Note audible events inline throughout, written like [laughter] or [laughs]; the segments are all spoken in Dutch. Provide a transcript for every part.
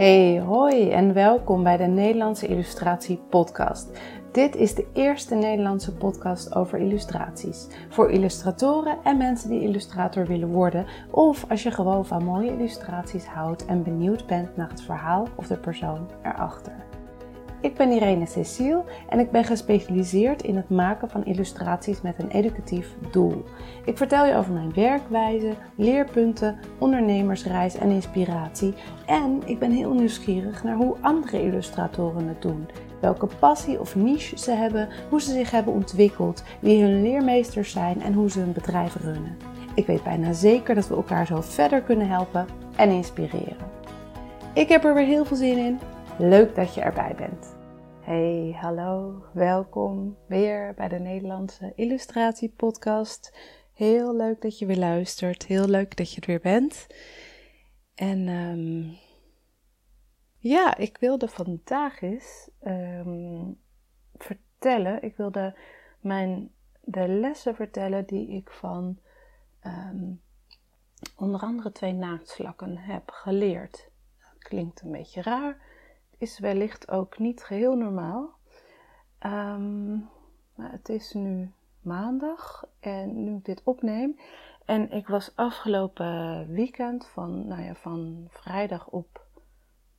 Hey, hoi en welkom bij de Nederlandse Illustratie Podcast. Dit is de eerste Nederlandse podcast over illustraties. Voor illustratoren en mensen die illustrator willen worden, of als je gewoon van mooie illustraties houdt en benieuwd bent naar het verhaal of de persoon erachter. Ik ben Irene Cecile en ik ben gespecialiseerd in het maken van illustraties met een educatief doel. Ik vertel je over mijn werkwijze, leerpunten, ondernemersreis en inspiratie. En ik ben heel nieuwsgierig naar hoe andere illustratoren het doen. Welke passie of niche ze hebben, hoe ze zich hebben ontwikkeld, wie hun leermeesters zijn en hoe ze hun bedrijf runnen. Ik weet bijna zeker dat we elkaar zo verder kunnen helpen en inspireren. Ik heb er weer heel veel zin in. Leuk dat je erbij bent. Hey, hallo, welkom weer bij de Nederlandse Illustratie Podcast. Heel leuk dat je weer luistert, heel leuk dat je er weer bent. En um, ja, ik wilde vandaag eens um, vertellen, ik wilde mijn, de lessen vertellen die ik van um, onder andere twee naaktslakken heb geleerd. Klinkt een beetje raar is wellicht ook niet geheel normaal. Um, het is nu maandag en nu ik dit opneem. En ik was afgelopen weekend, van, nou ja, van vrijdag op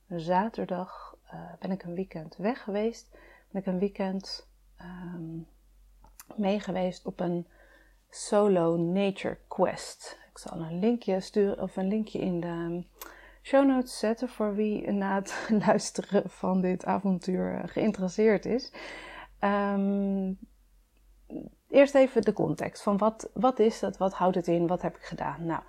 zaterdag, uh, ben ik een weekend weg geweest. Ben ik een weekend um, mee geweest op een solo nature quest. Ik zal een linkje sturen of een linkje in de show notes zetten voor wie na het [laughs] luisteren van dit avontuur eh, geïnteresseerd is. Um, eerst even de context van wat, wat is dat, wat houdt het in, wat heb ik gedaan? Nou,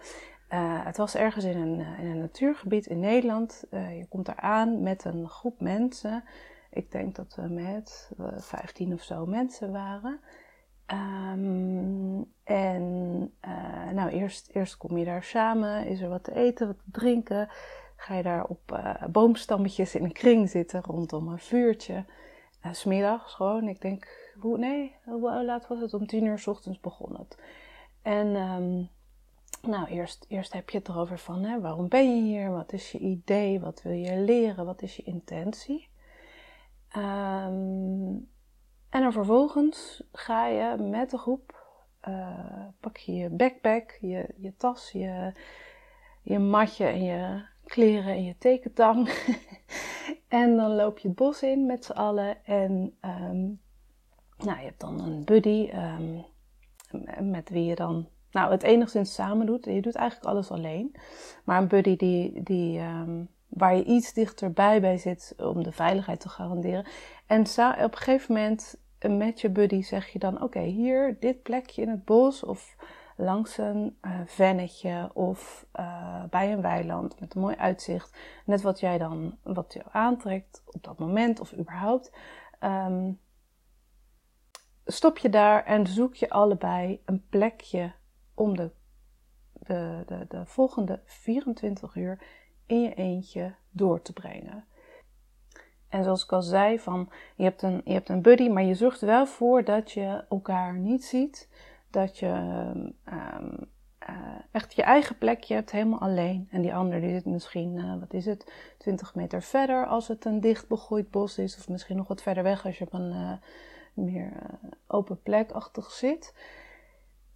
uh, het was ergens in een, eh, in een natuurgebied in Nederland. Je komt daar aan met een groep mensen. Ik denk dat we met uh, 15 of zo mensen waren. Um, en uh, nou, eerst, eerst kom je daar samen, is er wat te eten, wat te drinken. Ga je daar op uh, boomstammetjes in een kring zitten rondom een vuurtje. Uh, smiddags gewoon, ik denk, hoe, nee, hoe laat was het? Om tien uur s ochtends begon het. En um, nou, eerst, eerst heb je het erover van, hè, waarom ben je hier? Wat is je idee? Wat wil je leren? Wat is je intentie? Um, en dan vervolgens ga je met de groep, uh, pak je je backpack, je, je tas, je, je matje en je kleren en je tekentang. [laughs] en dan loop je het bos in met z'n allen. En um, nou, je hebt dan een buddy um, met wie je dan nou, het enigszins samen doet. Je doet eigenlijk alles alleen. Maar een buddy die, die, um, waar je iets dichterbij bij zit om de veiligheid te garanderen. En op een gegeven moment met je buddy zeg je dan: Oké, hier, dit plekje in het bos of langs een uh, vennetje of uh, bij een weiland met een mooi uitzicht. Net wat jij dan, wat je aantrekt op dat moment of überhaupt. Um, stop je daar en zoek je allebei een plekje om de, de, de, de volgende 24 uur in je eentje door te brengen. En zoals ik al zei, van, je, hebt een, je hebt een buddy, maar je zorgt wel voor dat je elkaar niet ziet. Dat je um, uh, echt je eigen plekje hebt, helemaal alleen. En die ander die zit misschien, uh, wat is het, 20 meter verder als het een dicht begroeid bos is. Of misschien nog wat verder weg als je op een uh, meer open plekachtig zit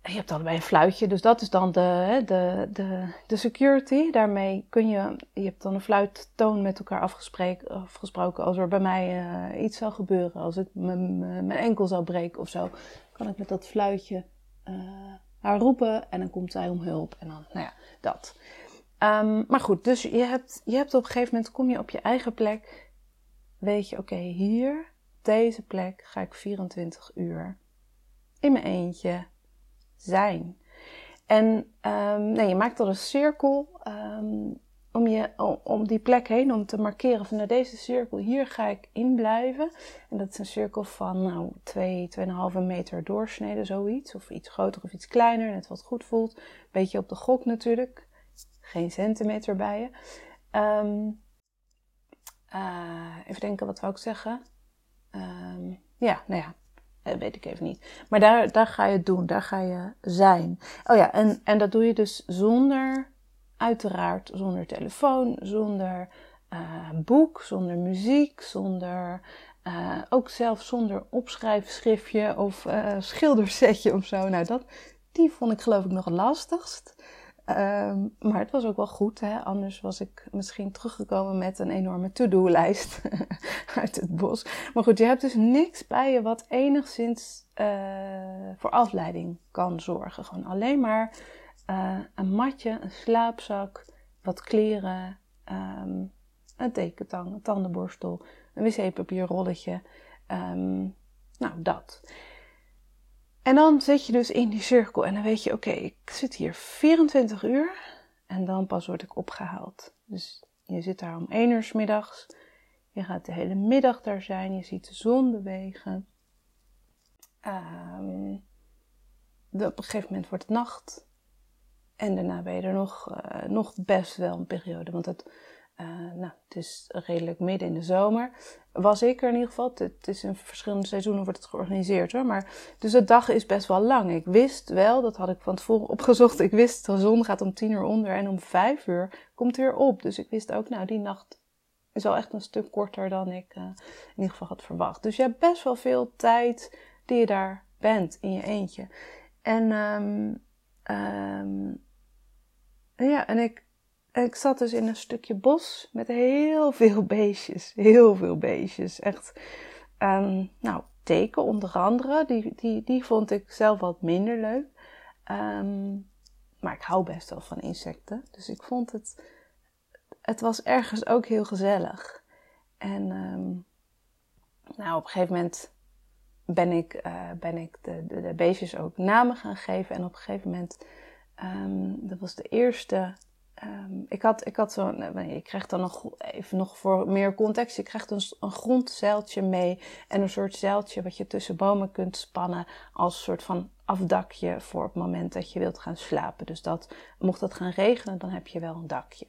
je hebt allebei een fluitje, dus dat is dan de, de, de, de security. Daarmee kun je, je hebt dan een fluittoon met elkaar afgesproken. Als er bij mij uh, iets zou gebeuren, als ik mijn enkel zou breken of zo, kan ik met dat fluitje uh, haar roepen en dan komt zij om hulp. En dan, nou ja, dat. Um, maar goed, dus je hebt, je hebt op een gegeven moment, kom je op je eigen plek, weet je, oké, hier, deze plek, ga ik 24 uur in mijn eentje zijn. En um, nee, je maakt dan een cirkel um, om, je, om die plek heen, om te markeren van nou, deze cirkel, hier ga ik in blijven. En dat is een cirkel van nou, 2, 2,5 meter doorsnede, zoiets. Of iets groter of iets kleiner, net wat goed voelt. Beetje op de gok natuurlijk. Geen centimeter bij je. Um, uh, even denken, wat wou ik zeggen? Ja, nou ja, eh, weet ik even niet. Maar daar, daar ga je het doen, daar ga je zijn. Oh ja, en, en dat doe je dus zonder, uiteraard zonder telefoon, zonder uh, boek, zonder muziek, zonder, uh, ook zelfs zonder opschrijfschriftje of uh, schildersetje of zo. Nou, dat, die vond ik geloof ik nog het lastigst. Um, maar het was ook wel goed, hè? anders was ik misschien teruggekomen met een enorme to-do-lijst [laughs] uit het bos. Maar goed, je hebt dus niks bij je wat enigszins voor afleiding kan zorgen. Gewoon alleen maar een matje, een slaapzak, wat kleren, um, een tekentang, een tandenborstel, een wc-papierrolletje. Um, nou, dat. En dan zit je dus in die cirkel en dan weet je, oké, ik zit hier 24 uur en dan pas word ik opgehaald. Dus je zit daar om 1 uur s middags. Je gaat de hele middag daar zijn. Je ziet de zon bewegen. Um, op een gegeven moment wordt het nacht. En daarna ben je er nog, uh, nog best wel een periode. Want het, uh, nou, het is redelijk midden in de zomer. Was ik er in ieder geval. Het is in verschillende seizoenen wordt het georganiseerd hoor. Maar, dus de dag is best wel lang. Ik wist wel, dat had ik van tevoren opgezocht. Ik wist de zon gaat om tien uur onder en om vijf uur komt het weer op. Dus ik wist ook, nou die nacht is wel echt een stuk korter dan ik uh, in ieder geval had verwacht. Dus je hebt best wel veel tijd die je daar bent in je eentje. En um, ja, en ik, ik zat dus in een stukje bos met heel veel beestjes. Heel veel beestjes. Echt, um, nou, teken onder andere. Die, die, die vond ik zelf wat minder leuk. Um, maar ik hou best wel van insecten. Dus ik vond het, het was ergens ook heel gezellig. En um, nou, op een gegeven moment ben ik, uh, ben ik de, de, de, beestjes ook namen gaan geven. En op een gegeven moment dat was de eerste. Um, ik had, ik had zo'n. Je krijgt dan nog even nog voor meer context. Je krijgt een, een grondzeiltje mee. En een soort zeiltje wat je tussen bomen kunt spannen. Als soort van afdakje voor het moment dat je wilt gaan slapen. Dus dat, mocht het gaan regenen, dan heb je wel een dakje.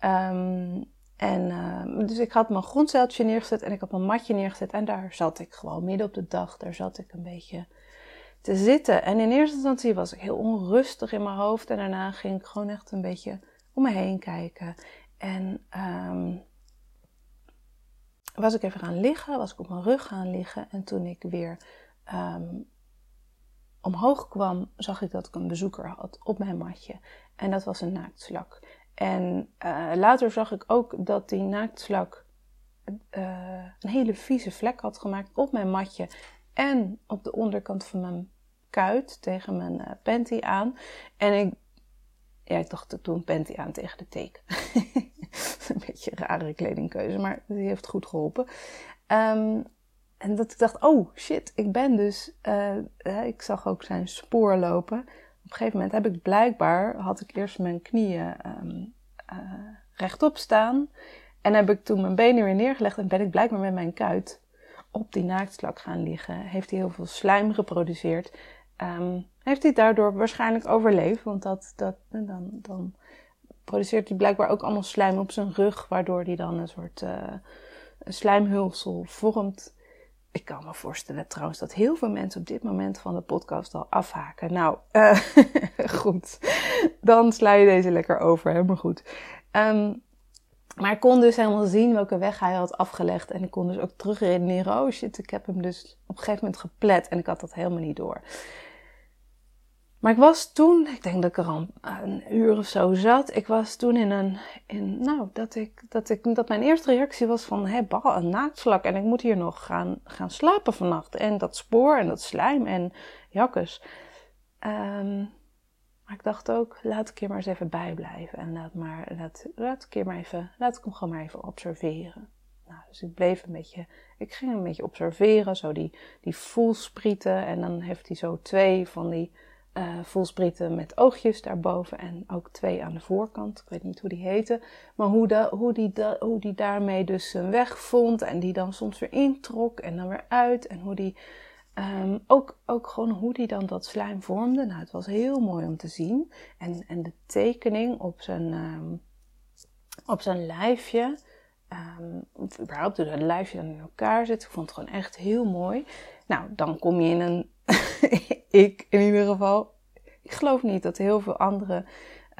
Um, en uh, dus ik had mijn grondzeiltje neergezet en ik had mijn matje neergezet. En daar zat ik gewoon midden op de dag. Daar zat ik een beetje te zitten. En in eerste instantie was ik heel onrustig in mijn hoofd. En daarna ging ik gewoon echt een beetje om me heen kijken. En um, was ik even gaan liggen, was ik op mijn rug gaan liggen. En toen ik weer um, omhoog kwam, zag ik dat ik een bezoeker had op mijn matje. En dat was een naaktslak. En uh, later zag ik ook dat die naaktslak uh, een hele vieze vlek had gemaakt op mijn matje en op de onderkant van mijn kuit tegen mijn uh, panty aan. En ik, ja, ik dacht, ik een panty aan tegen de teken. [laughs] een beetje een rare kledingkeuze, maar die heeft goed geholpen. Um, en dat ik dacht, oh shit, ik ben dus, uh, ik zag ook zijn spoor lopen. Op een gegeven moment heb ik blijkbaar, had ik eerst mijn knieën um, uh, rechtop staan. En heb ik toen mijn benen weer neergelegd en ben ik blijkbaar met mijn kuit op die naaktslak gaan liggen. Heeft hij heel veel slijm geproduceerd. Um, heeft hij daardoor waarschijnlijk overleefd. Want dat, dat, dan, dan produceert hij blijkbaar ook allemaal slijm op zijn rug. Waardoor hij dan een soort uh, slijmhulsel vormt. Ik kan me voorstellen trouwens dat heel veel mensen op dit moment van de podcast al afhaken. Nou, uh, [laughs] goed. Dan sla je deze lekker over. Helemaal goed. Um, maar ik kon dus helemaal zien welke weg hij had afgelegd. En ik kon dus ook terugredeneren. Oh shit, ik heb hem dus op een gegeven moment geplet. En ik had dat helemaal niet door. Maar ik was toen, ik denk dat ik er al een uur of zo zat. Ik was toen in een, in, nou, dat ik, dat ik, dat mijn eerste reactie was van, hé, bal, een naaktslak. En ik moet hier nog gaan, gaan slapen vannacht. En dat spoor en dat slijm en jakkes. Um, maar ik dacht ook, laat ik hier maar eens even bijblijven. En laat, maar, laat, laat, ik hier maar even, laat ik hem gewoon maar even observeren. Nou, dus ik bleef een beetje, ik ging een beetje observeren, zo die, die voelsprieten. En dan heeft hij zo twee van die uh, voelsprieten met oogjes daarboven en ook twee aan de voorkant. Ik weet niet hoe die heten. Maar hoe, de, hoe, die, hoe die daarmee dus zijn weg vond en die dan soms weer introk en dan weer uit. En hoe die Um, ook, ook gewoon hoe die dan dat slijm vormde. Nou, het was heel mooi om te zien. En, en de tekening op zijn, um, op zijn lijfje. Um, überhaupt hoe dat lijfje dan in elkaar zit. Ik vond het gewoon echt heel mooi. Nou, dan kom je in een... [laughs] ik in ieder geval... Ik geloof niet dat heel veel andere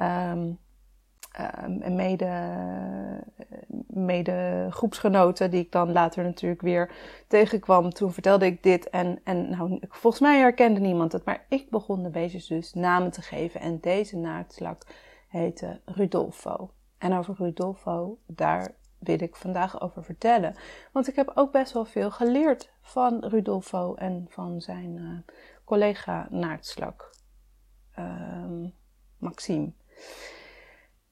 uh, mede, mede groepsgenoten, die ik dan later natuurlijk weer tegenkwam. Toen vertelde ik dit en, en nou, volgens mij herkende niemand het, maar ik begon de beestjes dus namen te geven. En deze naadslak heette Rudolfo. En over Rudolfo, daar wil ik vandaag over vertellen. Want ik heb ook best wel veel geleerd van Rudolfo en van zijn uh, collega naardslak, uh, Maxime.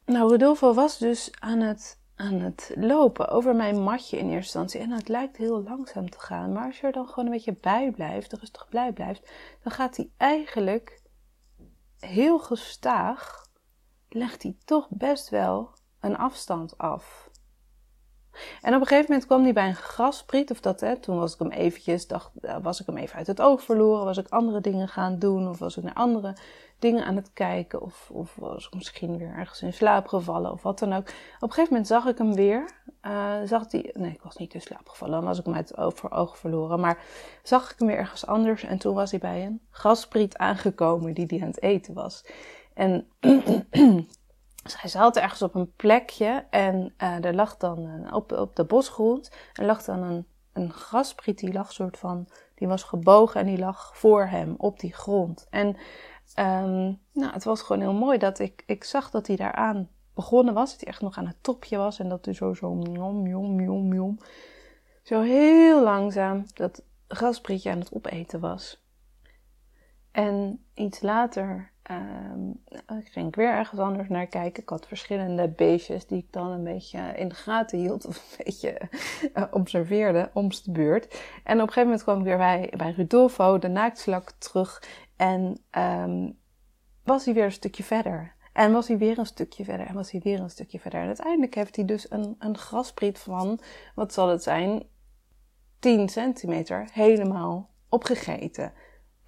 Nou, Rodolfo was dus aan het, aan het lopen over mijn matje in eerste instantie. En het lijkt heel langzaam te gaan. Maar als je er dan gewoon een beetje bij blijft, rustig bij blijft, dan gaat hij eigenlijk heel gestaag, legt hij toch best wel een afstand af. En op een gegeven moment kwam hij bij een graspriet, of dat, hè, toen was ik hem eventjes, dacht, eh, was ik hem even uit het oog verloren, was ik andere dingen gaan doen, of was ik naar andere dingen aan het kijken, of, of was ik misschien weer ergens in slaap gevallen, of wat dan ook. Op een gegeven moment zag ik hem weer, uh, zag hij, nee, ik was niet in slaap gevallen, dan was ik hem uit het oog, oog verloren, maar zag ik hem weer ergens anders, en toen was hij bij een graspriet aangekomen die hij aan het eten was. En Hij zat ergens op een plekje en uh, er lag dan op, op de bosgrond er lag dan een, een graspriet die lag soort van, die was gebogen en die lag voor hem op die grond. En um, nou, het was gewoon heel mooi dat ik, ik zag dat hij daaraan begonnen was, dat hij echt nog aan het topje was en dat hij zo, zo, jom, jom, jom, jom, zo heel langzaam dat grasprietje aan het opeten was. En iets later Um, ik ging weer ergens anders naar kijken. Ik had verschillende beestjes die ik dan een beetje in de gaten hield. Of een beetje uh, observeerde, om's de beurt. En op een gegeven moment kwam ik weer bij, bij Rudolfo, de naaktslak, terug. En um, was hij weer een stukje verder. En was hij weer een stukje verder. En was hij weer een stukje verder. En uiteindelijk heeft hij dus een, een graspriet van, wat zal het zijn, 10 centimeter helemaal opgegeten.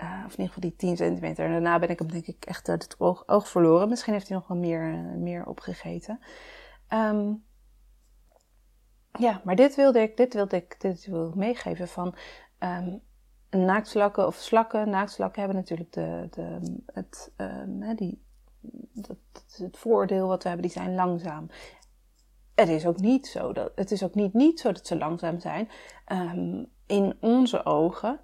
Uh, of in ieder geval die 10 centimeter. En daarna ben ik hem denk ik echt uit het oog, oog verloren. Misschien heeft hij nog wel meer, uh, meer opgegeten. Um, ja, maar dit wilde ik, dit wilde ik, dit wilde ik meegeven van um, naaktslakken of slakken. Naaktslakken hebben natuurlijk de, de, het, um, die, dat, het voordeel wat we hebben, die zijn langzaam. Het is ook niet zo dat, het is ook niet, niet zo dat ze langzaam zijn. In onze ogen.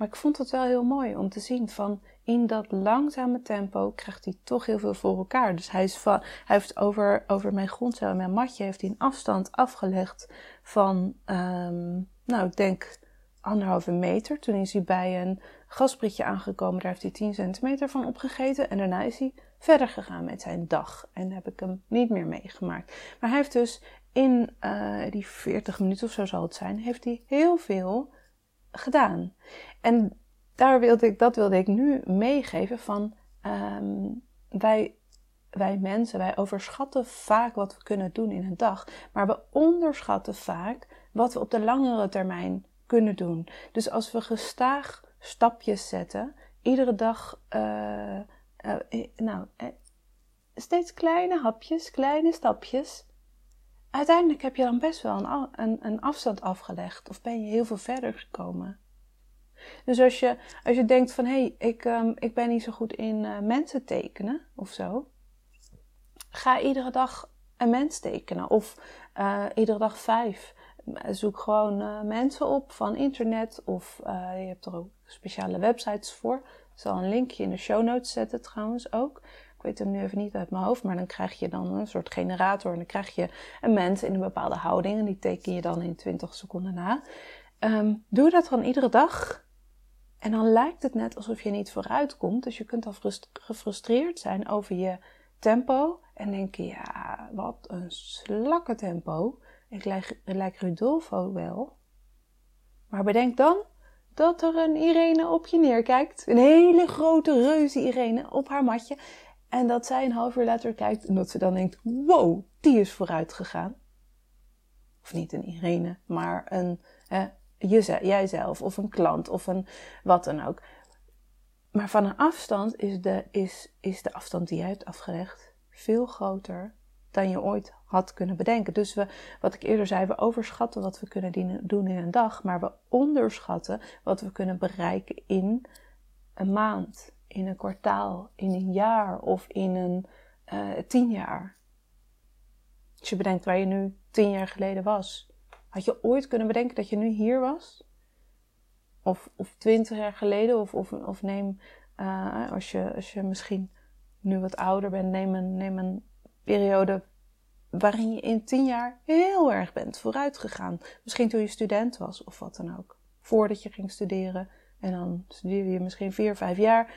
Maar ik vond het wel heel mooi om te zien van in dat langzame tempo krijgt hij toch heel veel voor elkaar. Dus hij, is van, hij heeft over, over mijn grondcel en mijn matje heeft hij een afstand afgelegd van, um, nou ik denk anderhalve meter. Toen is hij bij een gasprietje aangekomen, daar heeft hij 10 centimeter van opgegeten. En daarna is hij verder gegaan met zijn dag. En heb ik hem niet meer meegemaakt. Maar hij heeft dus in uh, die 40 minuten of zo zal het zijn, heeft hij heel veel gedaan. En daar wilde ik, dat wilde ik nu meegeven van um, wij, wij mensen, wij overschatten vaak wat we kunnen doen in een dag, maar we onderschatten vaak wat we op de langere termijn kunnen doen. Dus als we gestaag stapjes zetten, iedere dag, uh, uh, nou, steeds kleine hapjes, kleine stapjes, uiteindelijk heb je dan best wel een, een, een afstand afgelegd of ben je heel veel verder gekomen. Dus als je, als je denkt van hé, hey, ik, um, ik ben niet zo goed in uh, mensen tekenen of zo, ga iedere dag een mens tekenen of uh, iedere dag vijf. Zoek gewoon uh, mensen op van internet of je hebt er ook speciale websites voor. Ik zal een linkje in de show notes zetten trouwens ook. Ik weet hem nu even niet uit mijn hoofd, maar dan krijg je dan een soort generator en dan krijg je een mens in een bepaalde houding en die teken je dan in 20 seconden na. Um, doe dat dan iedere dag en dan lijkt het net alsof je niet vooruit komt. Dus je kunt al gefrustreerd zijn over je tempo. En denken, ja, wat een slakke tempo. Ik lijk, lijk Rudolfo wel. Maar bedenk dan dat er een Irene op je neerkijkt. Een hele grote reuze Irene op haar matje. En dat zij een half uur later kijkt en dat ze dan denkt, wow, die is vooruit gegaan. Of niet een Irene, maar een, jezelf, jijzelf of een klant of een wat dan ook. Maar van een afstand is de, is, is de afstand die jij hebt afgelegd veel groter dan je ooit had kunnen bedenken. Dus we, wat ik eerder zei, we overschatten wat we kunnen doen in een dag, maar we onderschatten wat we kunnen bereiken in een maand, in een kwartaal, in een jaar of in een uh, tien jaar. Als je bedenkt waar je nu tien jaar geleden was. Had je ooit kunnen bedenken dat je nu hier was? Of, of twintig jaar geleden? Of, of, of neem, uh, als, je, als je misschien nu wat ouder bent, neem een, neem een periode waarin je in tien jaar heel erg bent vooruit gegaan. Misschien toen je student was of wat dan ook. Voordat je ging studeren. En dan studeerde je misschien vier, vijf jaar.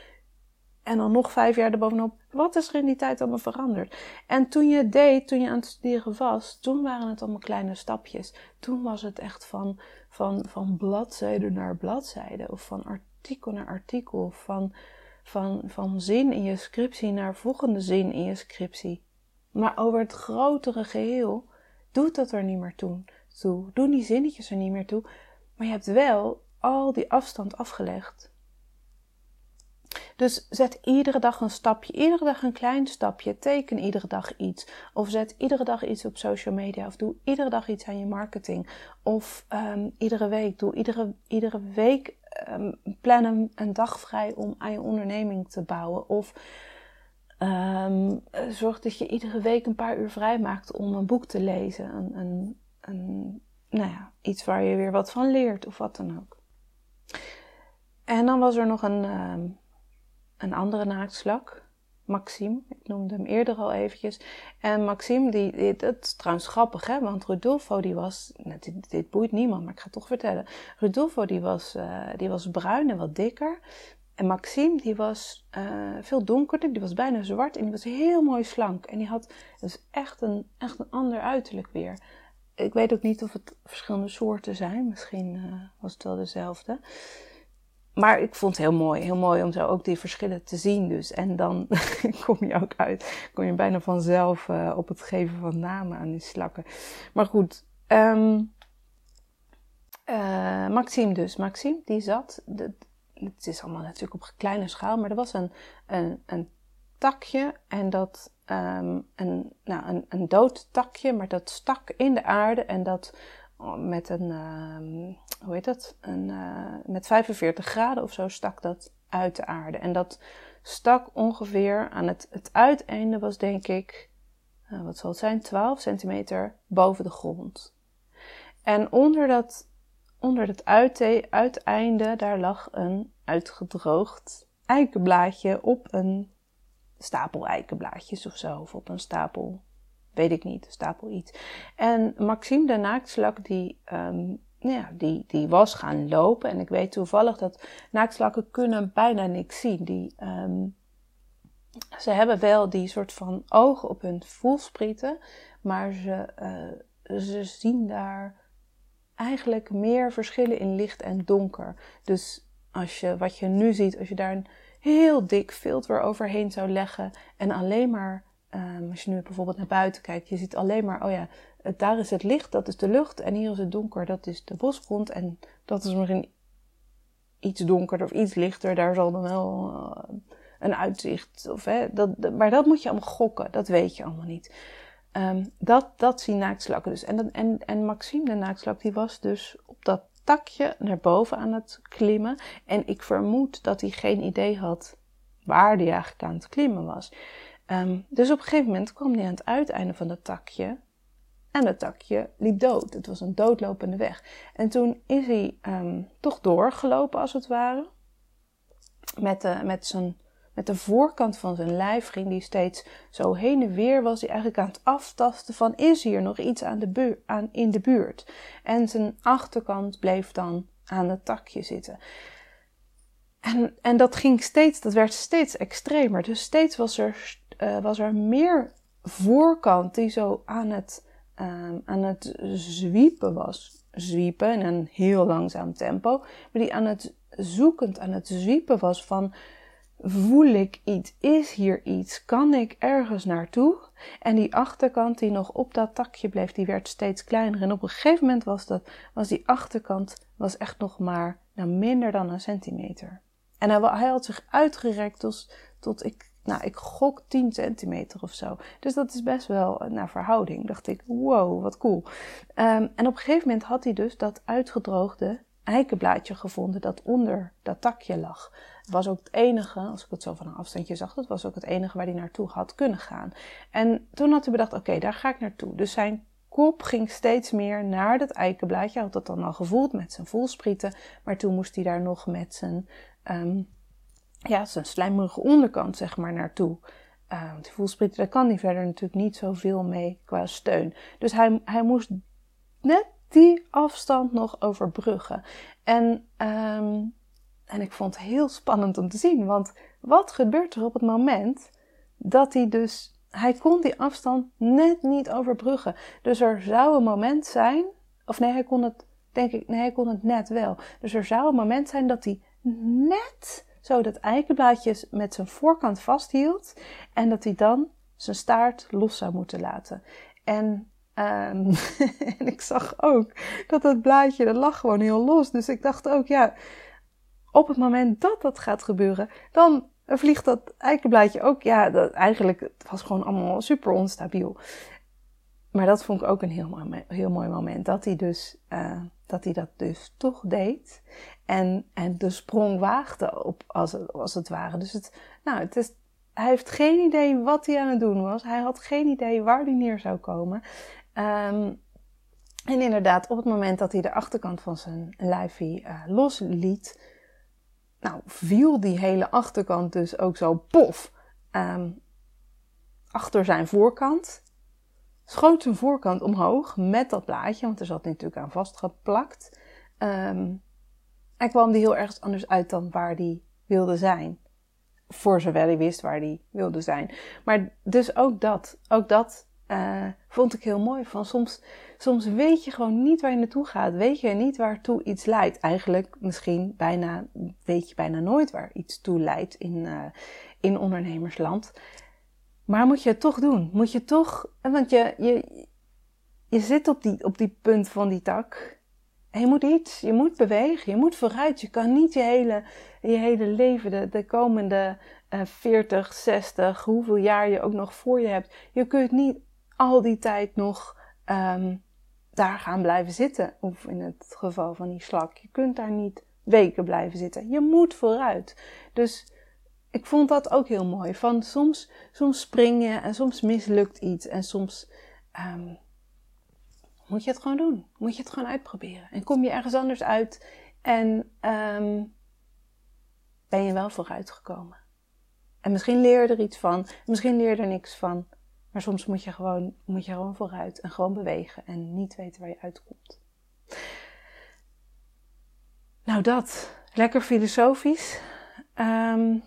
En dan nog vijf jaar erbovenop. Wat is er in die tijd allemaal veranderd? En toen je deed, toen je aan het studeren was, toen waren het allemaal kleine stapjes. Toen was het echt van, van, van bladzijde naar bladzijde. Of van artikel naar artikel. Van, van, van zin in je scriptie naar volgende zin in je scriptie. Maar over het grotere geheel doet dat er niet meer toe. toe. Doen die zinnetjes er niet meer toe. Maar je hebt wel al die afstand afgelegd. Dus zet iedere dag een stapje, iedere dag een klein stapje. Teken iedere dag iets. Of zet iedere dag iets op social media. Of doe iedere dag iets aan je marketing. Of um, iedere week. Doe iedere, iedere week um, plan een, dag vrij om aan je onderneming te bouwen. Of um, zorg dat je iedere week een paar uur vrij maakt om een boek te lezen. Een, een, een, nou ja, iets waar je weer wat van leert of wat dan ook. En dan was er nog een, een andere naaktslak. Maxime, ik noemde hem eerder al eventjes. En Maxime, die, die, dat is trouwens grappig, hè? want Rudolfo die was, nou, dit, boeit niemand, maar ik ga het toch vertellen. Rudolfo die was, uh, die was bruin en wat dikker. En Maxime, die was uh, veel donkerder, die was bijna zwart en die was heel mooi slank. En die had dus echt een, echt een ander uiterlijk weer. Ik weet ook niet of het verschillende soorten zijn, misschien uh, was het wel dezelfde. Maar ik vond het heel mooi, heel mooi om zo ook die verschillen te zien dus. En dan [laughs] kom je ook uit, kom je bijna vanzelf uh, op het geven van namen aan die slakken. Maar goed, um, Maxime dus. Maxime, die zat, het is allemaal natuurlijk op kleine schaal, maar er was een, een, een takje en dat, um, een, nou, een, een dood takje, maar dat stak in de aarde en dat met een, um, hoe heet dat, een, uh, met 45 graden of zo stak dat uit de aarde. En dat stak ongeveer aan het, het uiteinde was denk ik, uh, wat zal het zijn, 12 centimeter boven de grond. En onder dat onder het uiteinde, daar lag een uitgedroogd eikenblaadje op een stapel eikenblaadjes of zo. Of op een stapel, weet ik niet, stapel iets. En Maxime de naaktslak, die, um, ja, die, die was gaan lopen. En ik weet toevallig dat naaktslakken kunnen bijna niks zien. Die, um, ze hebben wel die soort van ogen op hun voelsprieten, maar ze, uh, ze zien daar eigenlijk meer verschillen in licht en donker. Dus als je, wat je nu ziet, als je daar een heel dik filter overheen zou leggen en alleen maar, um, als je nu bijvoorbeeld naar buiten kijkt, je ziet alleen maar, oh ja, daar is het licht, dat is de lucht en hier is het donker, dat is de bosgrond en dat is misschien iets donkerder of iets lichter, daar zal dan wel uh, een uitzicht of hè, dat, maar dat moet je allemaal gokken, dat weet je allemaal niet. Um, dat, dat zien naaktslakken dus. En, en, en Maxime, de naaktslak, die was dus op dat takje naar boven aan het klimmen. En ik vermoed dat hij geen idee had waar hij eigenlijk aan het klimmen was. Um, dus op een gegeven moment kwam hij aan het uiteinde van dat takje. En dat takje liep dood. Het was een doodlopende weg. En toen is hij um, toch doorgelopen, als het ware. Met, de, met zijn met de voorkant van zijn lijf ging hij steeds zo heen en weer, was hij eigenlijk aan het aftasten van is hier nog iets aan de aan, in de buurt. En zijn achterkant bleef dan aan het takje zitten. En, en dat ging steeds, dat werd steeds extremer. Dus steeds was er, uh, was er meer voorkant die zo aan het, uh, aan het zwiepen was. Zwiepen in een heel langzaam tempo. Maar die aan het zoekend, aan het zwiepen was van Voel ik iets? Is hier iets? Kan ik ergens naartoe? En die achterkant die nog op dat takje bleef, die werd steeds kleiner. En op een gegeven moment was, dat, was die achterkant was echt nog maar nou, minder dan een centimeter. En hij, hij had zich uitgerekt tot, tot ik, nou, ik gok 10 centimeter of zo. Dus dat is best wel naar verhouding. Dacht ik, wow, wat cool. Um, en op een gegeven moment had hij dus dat uitgedroogde eikenblaadje gevonden dat onder dat takje lag. Het was ook het enige, als ik het zo van een afstandje zag, dat was ook het enige waar hij naartoe had kunnen gaan. En toen had hij bedacht, oké, daar ga ik naartoe. Dus zijn kop ging steeds meer naar dat eikenblaadje. Hij had dat dan al gevoeld met zijn voelsprieten. Maar toen moest hij daar nog met zijn, um, ja, zijn slijmerige onderkant zeg maar naartoe. Uh, want die voelsprieten, daar kan hij verder natuurlijk niet zoveel mee qua steun. Dus hij, hij moest net die afstand nog overbruggen. En, um, en ik vond het heel spannend om te zien. Want wat gebeurt er op het moment dat hij dus hij kon die afstand net niet overbruggen. Dus er zou een moment zijn, of nee, hij kon het, denk ik, nee, hij kon het net wel. Dus er zou een moment zijn dat hij net zo dat eikenblaadje met zijn voorkant vasthield en dat hij dan zijn staart los zou moeten laten. En, um, [laughs] en ik zag ook dat dat blaadje, dat lag gewoon heel los. Dus ik dacht ook, ja, op het moment dat dat gaat gebeuren, dan vliegt dat eikenblaadje ook. Ja, dat, eigenlijk het was gewoon allemaal super onstabiel. Maar dat vond ik ook een heel mooi, heel mooi moment. Dat hij, dus, uh, dat hij dat dus toch deed. En, en de sprong waagde op, als, het, als het ware. Dus het, nou, het is, hij heeft geen idee wat hij aan het doen was. Hij had geen idee waar hij neer zou komen. Um, en inderdaad, op het moment dat hij de achterkant van zijn lijfie uh, losliet, nou, viel die hele achterkant dus ook zo pof um, achter zijn voorkant. Schoot zijn voorkant omhoog met dat blaadje, want er zat natuurlijk aan vastgeplakt. Um, kwam die heel ergens anders uit dan waar die wilde zijn. Voor zover hij wist waar die wilde zijn. Maar dus ook dat, ook dat uh, vond ik heel mooi. Van soms, soms weet je gewoon niet waar je naartoe gaat. Weet je niet waartoe iets leidt. Eigenlijk misschien bijna, weet je bijna nooit waar iets toe leidt in, uh, in ondernemersland. Maar moet je het toch doen. Moet je toch, want je, je, je zit op die, op die punt van die tak. En je moet iets, je moet bewegen, je moet vooruit. Je kan niet je hele, je hele leven, de, de komende uh, 40, 60, hoeveel jaar je ook nog voor je hebt. Je kunt niet al die tijd nog um, daar gaan blijven zitten. Of in het geval van die slak, je kunt daar niet weken blijven zitten. Je moet vooruit. Dus ik vond dat ook heel mooi. Van soms, soms spring je en soms mislukt iets. En soms um, moet je het gewoon doen. Moet je het gewoon uitproberen. En kom je ergens anders uit en um, ben je wel vooruitgekomen. En misschien leer je er iets van, misschien leer je er niks van. Maar soms moet je gewoon, moet je gewoon vooruit en gewoon bewegen en niet weten waar je uitkomt. Nou, dat. Lekker filosofisch. Um,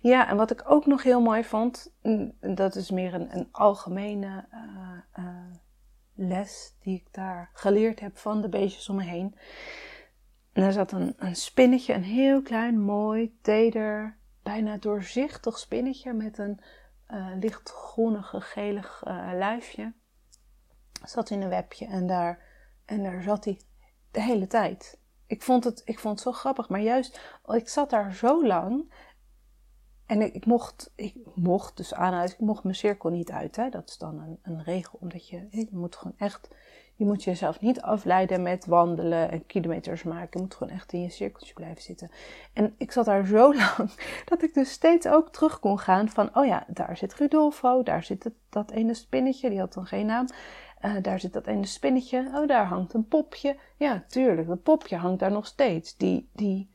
ja, en wat ik ook nog heel mooi vond, mm, dat is meer een, een algemene uh, uh, les die ik daar geleerd heb van de beestjes om me heen. En daar zat een, een spinnetje, een heel klein, mooi, teder, bijna doorzichtig spinnetje met een uh, lichtgroenige, gelig luifje. Zat in een webje en daar, en daar zat hij de hele tijd. Ik vond, het, ik vond het zo grappig, maar juist, ik zat daar zo lang en ik, mocht, ik mocht dus aan ik mocht mijn cirkel niet uit. Hè? Dat is dan een, een regel, omdat je, je moet gewoon echt je moet jezelf niet afleiden met wandelen en kilometers maken. Je moet gewoon echt in je cirkeltje blijven zitten. En ik zat daar zo [laughs] lang dat ik dus steeds ook terug kon gaan van, oh ja, daar zit Rudolfo, daar zit dat ene spinnetje, die had dan geen naam. Uh, daar zit dat ene spinnetje, oh daar hangt een popje. Ja, tuurlijk, dat popje hangt daar nog steeds. Die, die,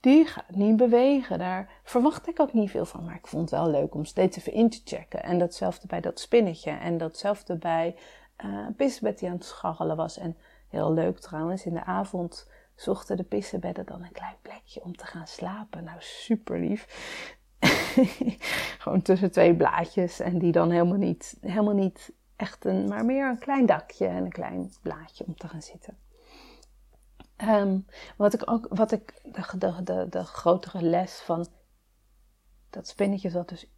die gaat niet bewegen. Daar verwacht ik ook niet veel van. Maar ik vond het wel leuk om steeds even in te checken. En datzelfde bij dat spinnetje. En datzelfde bij uh, pissebed die aan het scharrelen was. En heel leuk trouwens, in de avond zochten de pissebedden dan een klein plekje om te gaan slapen. Nou, super lief. [laughs] Gewoon tussen twee blaadjes en die dan helemaal niet, helemaal niet echt een, maar meer een klein dakje en een klein blaadje om te gaan zitten. Um, wat ik ook, wat ik, de, de, de, de grotere les van dat spinnetje zat dus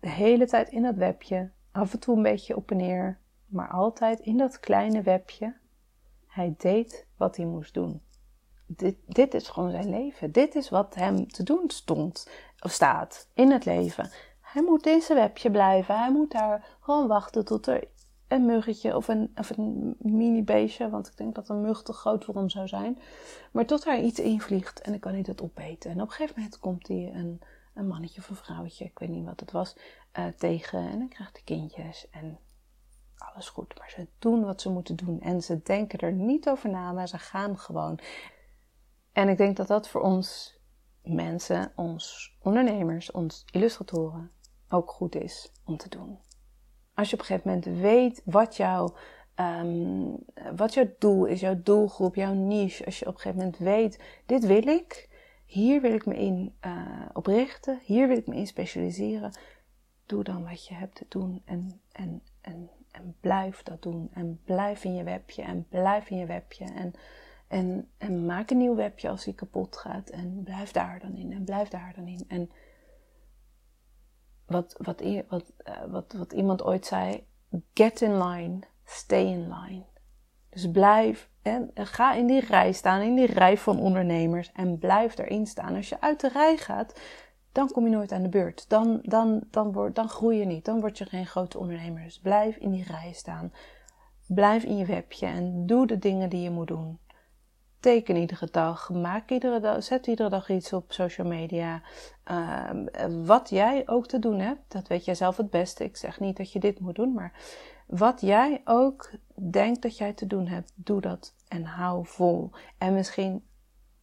de hele tijd in dat webje, af en toe een beetje op en neer, maar altijd in dat kleine webje. Hij deed wat hij moest doen. Dit, dit is gewoon zijn leven. Dit is wat hem te doen stond of staat in het leven. Hij moet in zijn webje blijven. Hij moet daar gewoon wachten tot er een muggetje of een, of een mini beestje, want ik denk dat een mug te groot voor hem zou zijn. Maar tot daar iets invliegt en dan kan hij dat opeten. En op een gegeven moment komt hij een, een mannetje of een vrouwtje, ik weet niet wat het was, uh, tegen. En dan krijgt hij kindjes en alles goed. Maar ze doen wat ze moeten doen en ze denken er niet over na, maar ze gaan gewoon. En ik denk dat dat voor ons mensen, ons ondernemers, ons illustratoren ook goed is om te doen. Als je op een gegeven moment weet wat jouw, um, wat jouw doel is, jouw doelgroep, jouw niche. Als je op een gegeven moment weet, dit wil ik, hier wil ik me in uh, op richten, hier wil ik me in specialiseren. Doe dan wat je hebt te doen en, en, en, en blijf dat doen. En blijf in je webje en blijf in je webje. En, en, en maak een nieuw webje als die kapot gaat. En blijf daar dan in en blijf daar dan in. En wat, wat, wat, uh, wat, wat iemand ooit zei: get in line, stay in line. Dus blijf en ga in die rij staan, in die rij van ondernemers en blijf erin staan. Als je uit de rij gaat, dan kom je nooit aan de beurt. Dan, dan, dan, word, dan groei je niet. Dan word je geen grote ondernemer. Dus blijf in die rij staan. Blijf in je webje en doe de dingen die je moet doen. Teken iedere dag, maak iedere dag, zet iedere dag iets op social media. Uh, wat jij ook te doen hebt, dat weet jij zelf het beste. Ik zeg niet dat je dit moet doen, maar wat jij ook denkt dat jij te doen hebt, doe dat en hou vol. En misschien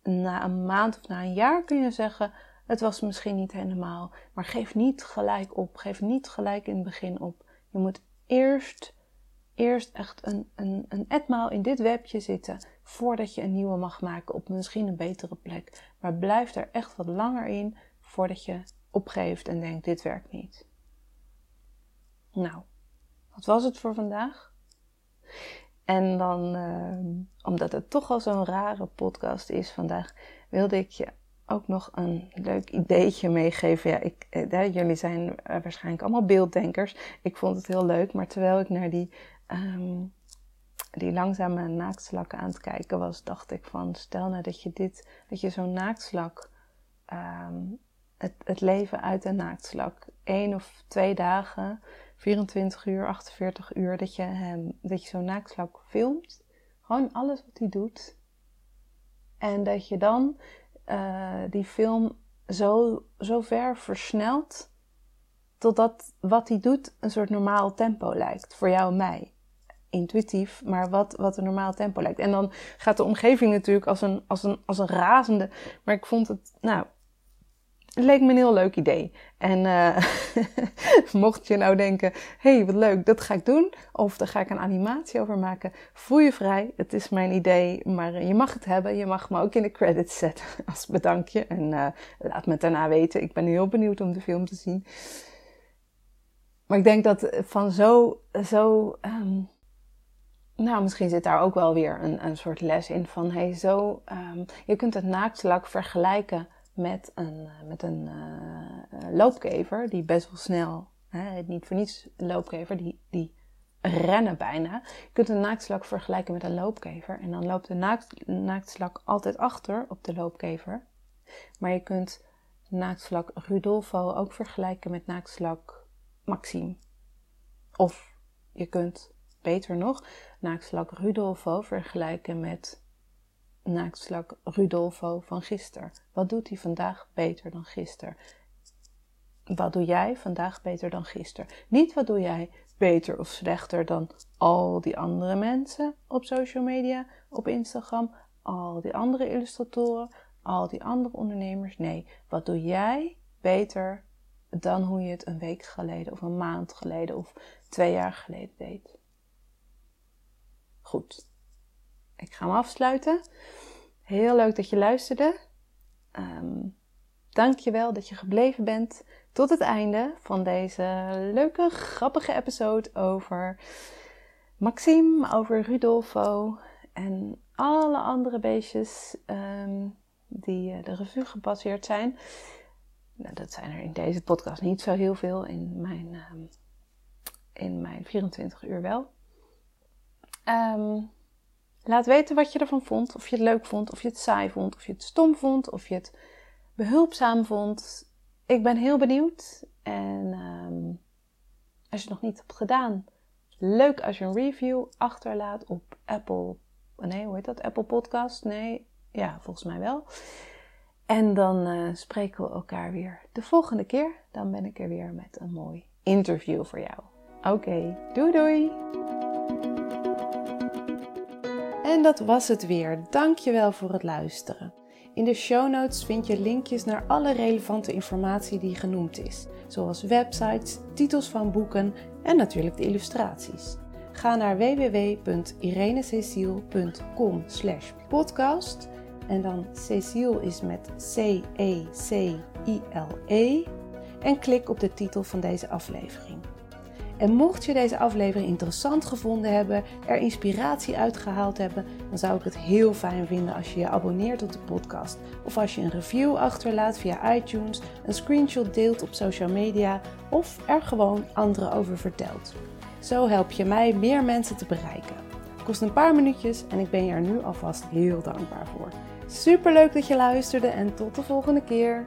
na een maand of na een jaar kun je zeggen: het was misschien niet helemaal, maar geef niet gelijk op. Geef niet gelijk in het begin op. Je moet eerst, eerst echt een, een, een etmaal in dit webje zitten voordat je een nieuwe mag maken op misschien een betere plek. Maar blijf er echt wat langer in voordat je opgeeft en denkt: dit werkt niet. Nou, wat was het voor vandaag? En dan, uh, omdat het toch al zo'n rare podcast is vandaag, wilde ik je ook nog een leuk ideetje meegeven. Ja, ik, eh, jullie zijn uh, waarschijnlijk allemaal beelddenkers. Ik vond het heel leuk, maar terwijl ik naar die, um, die langzame naaktslakken aan het kijken was, dacht ik van, stel nou dat je dit, dat je zo'n naaktslak, um, het, het leven uit een naaktslak, één of twee dagen 24 uur, 48 uur, dat je, hem, dat je zo'n naaktslak filmt. Gewoon alles wat hij doet. En dat je dan uh, die film zo, zo ver versnelt totdat wat hij doet een soort normaal tempo lijkt. Voor jou en mij. Intuïtief, maar wat, wat een normaal tempo lijkt. En dan gaat de omgeving natuurlijk als een, als een, als een razende. Maar ik vond het, nou, het leek me een heel leuk idee. En uh, [laughs] mocht je nou denken, hey, wat leuk, dat ga ik doen. Of daar ga ik een animatie over maken. Voel je vrij, het is mijn idee. Maar je mag het hebben. Je mag me ook in de credits zetten [laughs] als bedankje. En uh, laat me het daarna weten. Ik ben heel benieuwd om de film te zien. Maar ik denk dat van zo, zo um, nou, misschien zit daar ook wel weer een, een soort les in van, hey, zo, um, je kunt het naaktslak vergelijken met een, eh, met een uh, loopkever die best wel snel, hè, niet voor niets loopkever, die, die rennen bijna. Je kunt een naaktslak vergelijken met een loopkever en dan loopt de naakt, naaktslak altijd achter op de loopkever. Maar je kunt naaktslak Rudolfo ook vergelijken met naaktslak Maxime. Of je kunt, beter nog, naaktslak Rudolfo vergelijken met naaktslak Rudolfo van gisteren. Wat doet hij vandaag beter dan gisteren? Wat doe jij vandaag beter dan gisteren? Niet wat doe jij beter of slechter dan al die andere mensen op social media, op Instagram, al die andere illustratoren, al die andere ondernemers. Nee, wat doe jij beter dan hoe je het een week geleden of een maand geleden of twee jaar geleden deed? Goed. Ik ga hem afsluiten. Heel leuk dat je luisterde. Um, Dank je wel dat je gebleven bent tot het einde van deze leuke, grappige episode over Maxime, over Rudolfo en alle andere beestjes um, die uh, de revue gepasseerd zijn. Nou, dat zijn er in deze podcast niet zo heel veel, in mijn, um, in mijn 24 uur wel. Um, Laat weten wat je ervan vond. Of je het leuk vond, of je het saai vond, of je het stom vond, of je het behulpzaam vond. Ik ben heel benieuwd. En um, als je het nog niet hebt gedaan, Leuk als je een review achterlaat op Apple. Nee, hoe heet dat? Apple Podcast? Nee, ja, volgens mij wel. En dan uh, spreken we elkaar weer de volgende keer. Dan ben ik er weer met een mooi interview voor jou. Oké, doei doei! En dat was het weer. Dankjewel voor het luisteren. In de show notes vind je linkjes naar alle relevante informatie die genoemd is, zoals websites, titels van boeken en natuurlijk de illustraties. Ga naar www.irenececiel.com podcast en dan Cecile is met C-E-C-I-L-E -E, en klik op de titel van deze aflevering. En mocht je deze aflevering interessant gevonden hebben, er inspiratie uitgehaald hebben, dan zou ik het heel fijn vinden als je je abonneert op de podcast. Of als je een review achterlaat via iTunes, een screenshot deelt op social media of er gewoon anderen over vertelt. Zo help je mij meer mensen te bereiken. Het kost een paar minuutjes en ik ben je er nu alvast heel dankbaar voor. Super leuk dat je luisterde en tot de volgende keer.